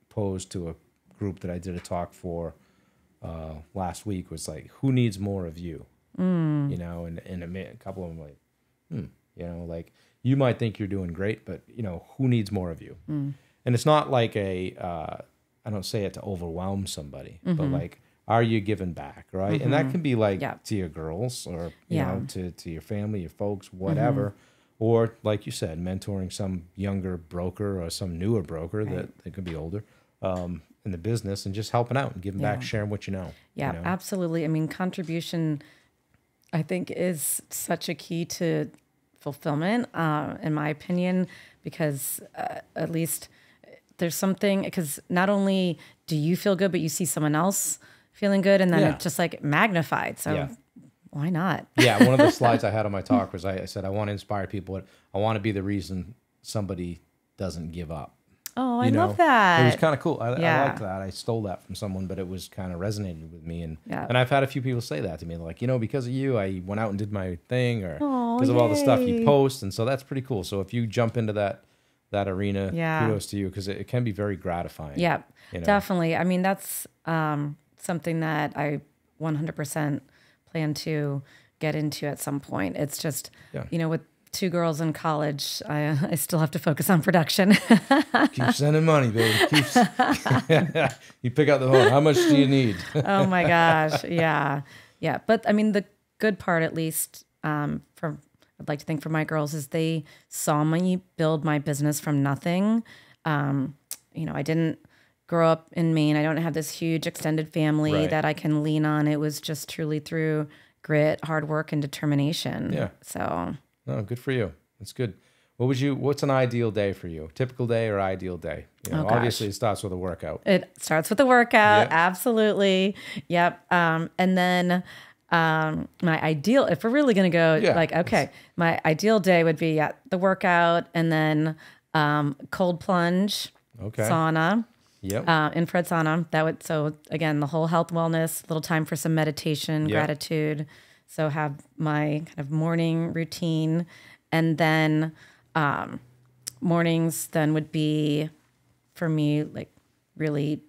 posed to a group that I did a talk for uh, last week was like, who needs more of you? Mm. You know, and, and a, a couple of them like, hmm, you know, like you might think you're doing great, but you know, who needs more of you? Mm. And it's not like a, uh, I don't say it to overwhelm somebody, Mm-hmm. but like, are you giving back, right? And that can be like Yeah. to your girls or you Yeah. Mm-hmm. know to to your family, your folks, whatever. Or like you said, mentoring some younger broker or some newer broker that, that could be older um, in the business and just helping out and giving back, sharing what you know. Yeah, you know? absolutely. I mean, contribution, I think, is such a key to fulfillment, uh, in my opinion, because uh, at least there's something, because not only do you feel good, but you see someone else feeling good, and then Yeah. it's just like magnified. So Yeah. why not? yeah, one of the slides I had on my talk was I, I said I want to inspire people. But I want to be the reason somebody doesn't give up. Oh, I you know? love that. It was kind of cool. I, I Yeah. liked that. I stole that from someone, but it was kind of resonated with me. And Yeah. and I've had a few people say that to me, like you know, because of you, I went out and did my thing, or because of all the stuff you post, and so that's pretty cool. So if you jump into that that arena, Yeah. kudos to you because it, it can be very gratifying. Yeah, you know? definitely. I mean, that's um, something that I 100% plan to get into at some point. It's just, Yeah. you know, with two girls in college, I, I still have to focus on production. Keep sending money, baby. Keep, you pick out the phone. How much do you need? oh my gosh. Yeah. Yeah. But I mean, the good part, at least, um, for I'd like to think for my girls, is they saw me build my business from nothing. Um, you know, I didn't grow up in Maine. I don't have this huge extended family Right. that I can lean on. It was just truly through grit, hard work, and determination. Yeah. So No, good for you. That's good. What would you? What's an ideal day for you? Typical day or ideal day? You know, Oh, obviously it starts with a workout. It starts with a workout. Yep. Absolutely. Yep. Um, and then um, my ideal, if we're really going to go Yeah. like, okay, my ideal day would be at the workout and then um, cold plunge, Okay. sauna, Yep. uh, infrared sauna. That would, so again, the whole health, wellness, little time for some meditation, Yeah. gratitude. So have my kind of morning routine. And then um, mornings then would be for me like really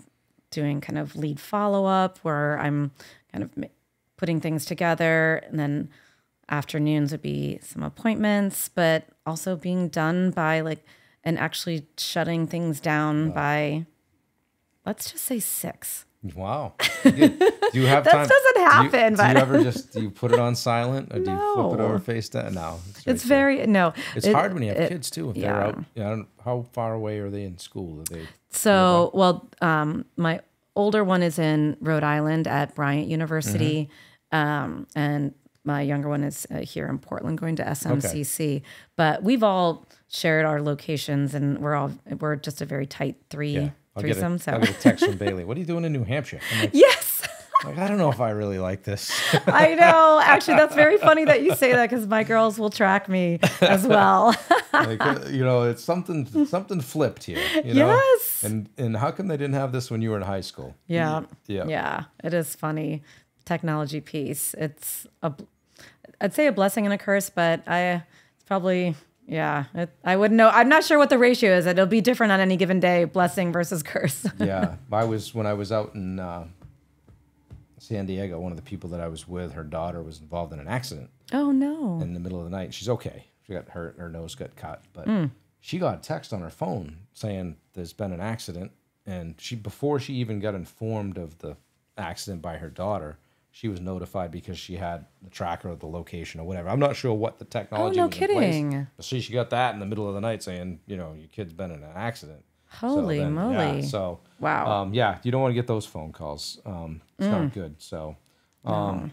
doing kind of lead follow up where I'm kind of putting things together and then afternoons would be some appointments but also being done by like and actually shutting things down by let's just say 6 Wow. Do you have That time? doesn't do you- happen, Do you ever just do you put it on silent or do you flip it over face down? No. it's right there. very no It's it- hard when you have it- kids too. If they're yeah. out, you know, I don't- how far away are they in school? Are they? So, well, um, my older one is in Rhode Island at Bryant University, um, and my younger one is uh, here in Portland, going to SMCC. But we've all shared our locations, and we're all we're just a very tight three Yeah. I'll get, a, threesome. So, I'll get a text from Bailey. What are you doing in New Hampshire? Like, yes, like, I don't know if I really like this. I know. Actually, that's very funny that you say that because my girls will track me as well. like, uh, you know, it's something something flipped here. You know? Yes. And and how come they didn't have this when you were in high school? Yeah. Yeah. Yeah. It is funny. Technology piece. It's a, I'd say a blessing and a curse, but I, it's probably, yeah, it, I wouldn't know. I'm not sure what the ratio is. It'll be different on any given day, blessing versus curse. yeah, I was when I was out in uh, San Diego. One of the people that I was with, her daughter was involved in an accident oh, no. in the middle of the night. She's okay. She got hurt. Her nose got cut, but Hmm. she got a text on her phone saying there's been an accident, and she before she even got informed of the accident by her daughter. She was notified because she had the tracker of the location or whatever. I'm not sure what the technology Oh, no was in place, kidding. see, she got that in the middle of the night saying, you know, your kid's been in an accident. Holy yeah, moly. so Wow. Mm. um, yeah, you don't want to get those phone calls. Um, it's not good. So, um,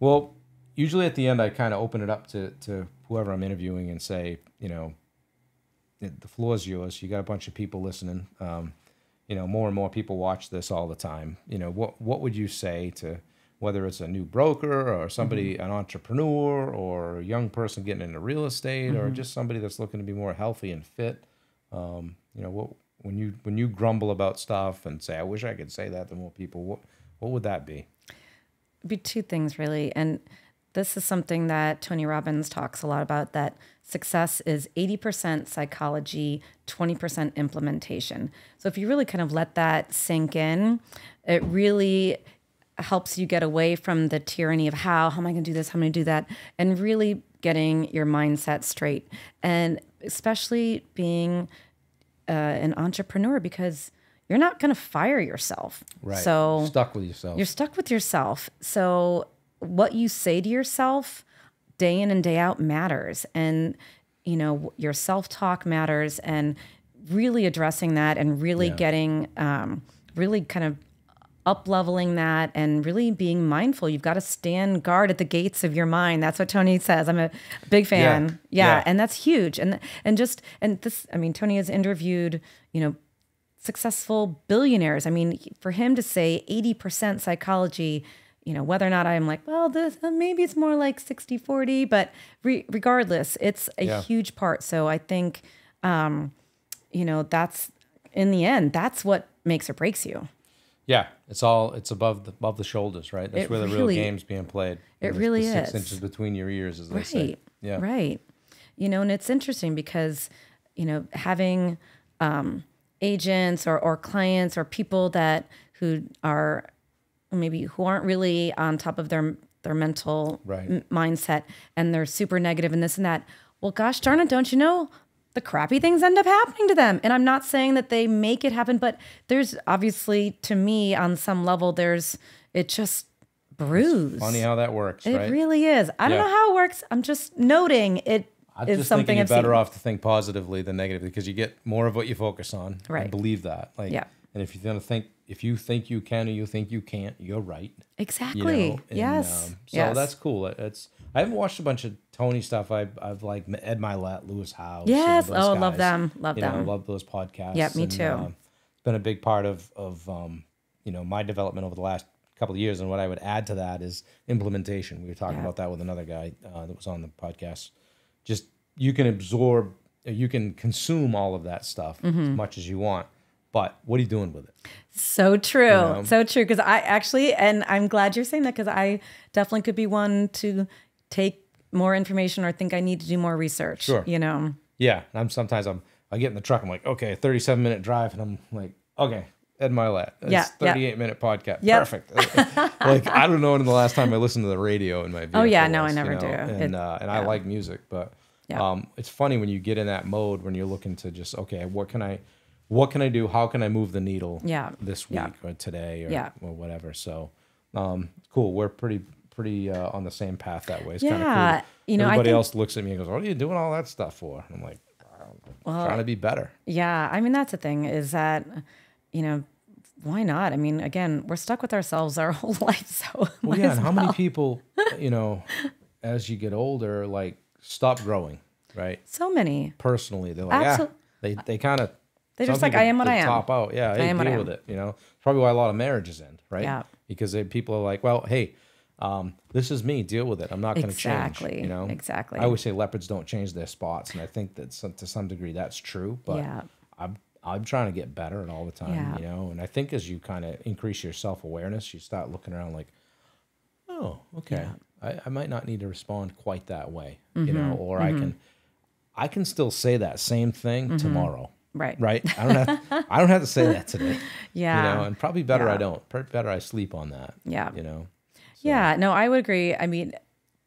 well, usually at the end, I kind of open it up to to whoever I'm interviewing and say, you know, the floor is yours. You got a bunch of people listening. Um, you know, more and more people watch this all the time. You know, what what would you say to whether it's a new broker or somebody, Mm-hmm. an entrepreneur or a young person getting into real estate Mm-hmm. or just somebody that's looking to be more healthy and fit? Um, you know, what when you when you grumble about stuff and say, "I wish I could say that to more people," what what would that be? be two things really and this is something that tony robbins talks a lot about that success is 80% psychology 20% implementation so if you really kind of let that sink in it really helps you get away from the tyranny of how how am i going to do this how am i going to do that and really getting your mindset straight and especially being uh, an entrepreneur because you're not going to fire yourself Right. so stuck with yourself. you're stuck with yourself. So what you say to yourself day in and day out matters. And, you know, your self talk matters and really addressing that and really Yeah. getting, um, really kind of up leveling that and really being mindful. You've got to stand guard at the gates of your mind. That's what Tony says. I'm a big fan. Yeah. Yeah. Yeah. And that's huge. And, and just, and this, I mean, Tony has interviewed, you know, successful billionaires. I mean, for him to say 80% psychology, you know, whether or not I'm like, well, this uh, maybe it's more like 60 40, but re- regardless, it's a Yeah. huge part. So I think, um, you know, that's in the end, that's what makes or breaks you. Yeah, it's all it's above the above the shoulders, right? That's It where the really- real game's being played. it really the six is. inches between your ears, as they say. Yeah. Right. You know, and it's interesting because, you know, having um, agents or, or clients or people that who are maybe who aren't really on top of their their mental Right. m- mindset and they're super negative and this and that. Well, gosh darn it, don't you know? The crappy things end up happening to them. And I'm not saying that they make it happen, but there's obviously to me on some level, there's it just brews. Funny how that works, It right? really is. I don't know how it works. I'm just noting it I'm is just something thinking you're I've better seen. off to think positively than negatively because you get more of what you focus on. Right. believe that. Like, Yeah. And if you're gonna think, if you think you can or you think you can't, you're right. You Exactly. know? And, yes. um, so yes. that's cool. It- It's I haven't watched a bunch of Tony stuff. I've I've like Ed Mylett, Lewis Howes. Yes. Oh, love them. Love you Know, them. love those podcasts. Yeah, me and, too. um, it's been a big part of of um, you know my development over the last couple of years. And what I would add to that is implementation. We were talking Yeah. about that with another guy uh, that was on the podcast. Just you can absorb, you can consume all of that stuff Mm-hmm. as much as you want. But what are you doing with it? So true. know? So true. Because I actually, and I'm glad you're saying that because I definitely could be one to take more information or think I need to do more research. Sure. You know, Yeah, I'm sometimes I'm I get in the truck. I'm like, okay, 37 minute drive, and I'm like, okay, Ed Mylett. It's Yeah, yeah. 38 minute podcast. Yep. Perfect. like I don't know when the last time I listened to the radio in my vehicle. Oh, yeah, no, I never you know, do. And It- uh, and I like music, but Yeah. um, it's funny when you get in that mode when you're looking to just okay, what can I, what can I do? How can I move the needle? Yeah, This week yeah. or today or, Yeah. or whatever. So, um, cool. We're pretty pretty uh, on the same path that way. It's kind of Yeah, cool. you know, I everybody think- else looks at me and goes, "What are you doing all that stuff for?" And I'm like, trying to be better. yeah. I mean, that's the thing is that, you know, why not? I mean, again, we're stuck with ourselves our whole life. So, Well, yeah, and how many people, you know, as you get older, like stop growing, right? So many. Personally, they're like, Absol- yeah, they they kind of They're just like, I am what I am. Top out, yeah, hey, am I deal with it. You know, it's probably why a lot of marriages end, right? Yeah. because they, people are like, well, hey, um, this is me. Deal with it. I'm not going to Exactly, change. You know, exactly. I always say leopards don't change their spots, and I think that some, to some degree that's true. But Yeah. I'm I'm trying to get better at all the time. Yeah. You know, and I think as you kind of increase your self awareness, you start looking around like, oh, okay, I, I might not need to respond quite that way. You know, Mm-hmm. or I can I can still say that same thing tomorrow. Right. Right. I don't have I don't have to say that today. Yeah. You know, and probably better I don't. Better I sleep on that. Yeah. You know. Yeah, no, I would agree. I mean,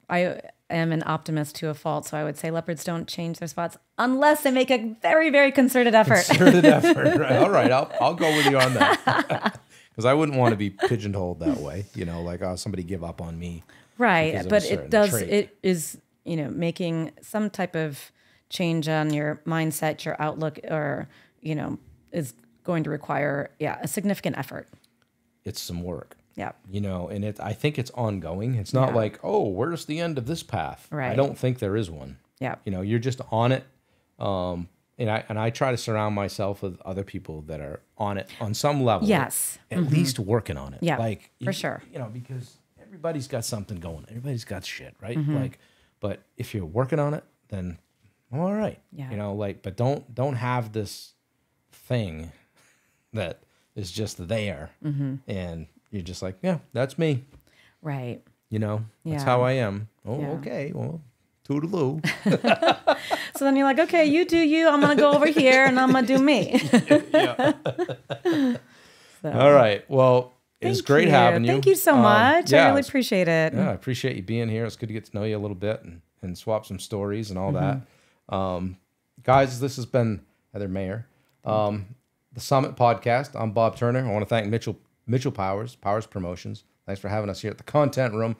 I am an optimist to a fault, so I would say leopards don't change their spots unless they make a very, very concerted effort. Concerted effort. Right. All right. I'll I'll go with you on that. Because I wouldn't want to be pigeonholed that way. You know, like oh somebody give up on me. right, because of a but it does. trait. It is you know making some type of change on your mindset, your outlook, or you know is going to require yeah a significant effort. It's some work. Yeah, you know and it i think it's ongoing it's not Yeah. like oh where's the end of this path Right. i don't think there is one yeah, you know you're just on it um and I and I try to surround myself with other people that are on it on some level. Yes. At least working on it. Yeah, Like for you- sure. You know, because everybody's got something going. Everybody's got shit, right? Mm-hmm. Like, but if you're working on it, then all right. Yeah. You know, like, but don't don't have this thing that is just there, Mm-hmm. and you're just like, yeah, that's me. Right. You know, that's Yeah. how I am. Oh, Yeah. okay. Well, toodaloo. So then you're like, okay, you do you. I'm gonna go over here and I'm gonna do me. yeah. So, All right. Well, it was great you. having you. Thank you so Um, much. yeah, I really appreciate it. Yeah, I appreciate you being here. It's good to get to know you a little bit and, and swap some stories and all Mm-hmm. that. Um, guys, this has been Heather Mayer, um, the Summit Podcast. I'm Bob Turner. I want to thank Mitchell Mitchell Powers, Powers Promotions. Thanks for having us here at the Content Room.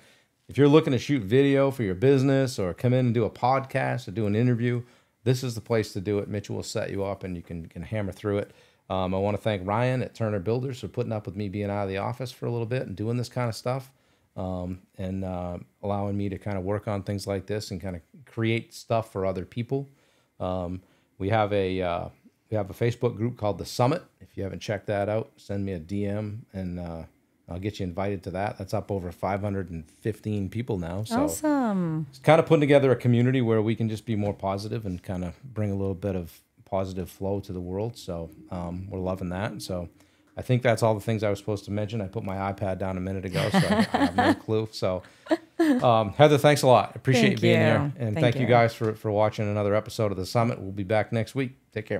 If you're looking to shoot video for your business or come in and do a podcast or do an interview, this is the place to do it. Mitchell will set you up and you can, can hammer through it. Um, I want to thank Ryan at Turner Builders for putting up with me being out of the office for a little bit and doing this kind of stuff um, and uh, allowing me to kind of work on things like this and kind of create stuff for other people. Um, we have a uh, we have a Facebook group called the Summit. If you haven't checked that out, send me a DM and uh, I'll get you invited to that. That's up over 515 people now. So Awesome. it's kind of putting together a community where we can just be more positive and kind of bring a little bit of positive flow to the world. So um, we're loving that. So I think that's all the things I was supposed to mention. I put my iPad down a minute ago, so I, I have no clue. So um, Heather, thanks a lot. Appreciate Thank you being you. here, and Thank thank you you. guys for for watching another episode of the Summit. We'll be back next week. Take care.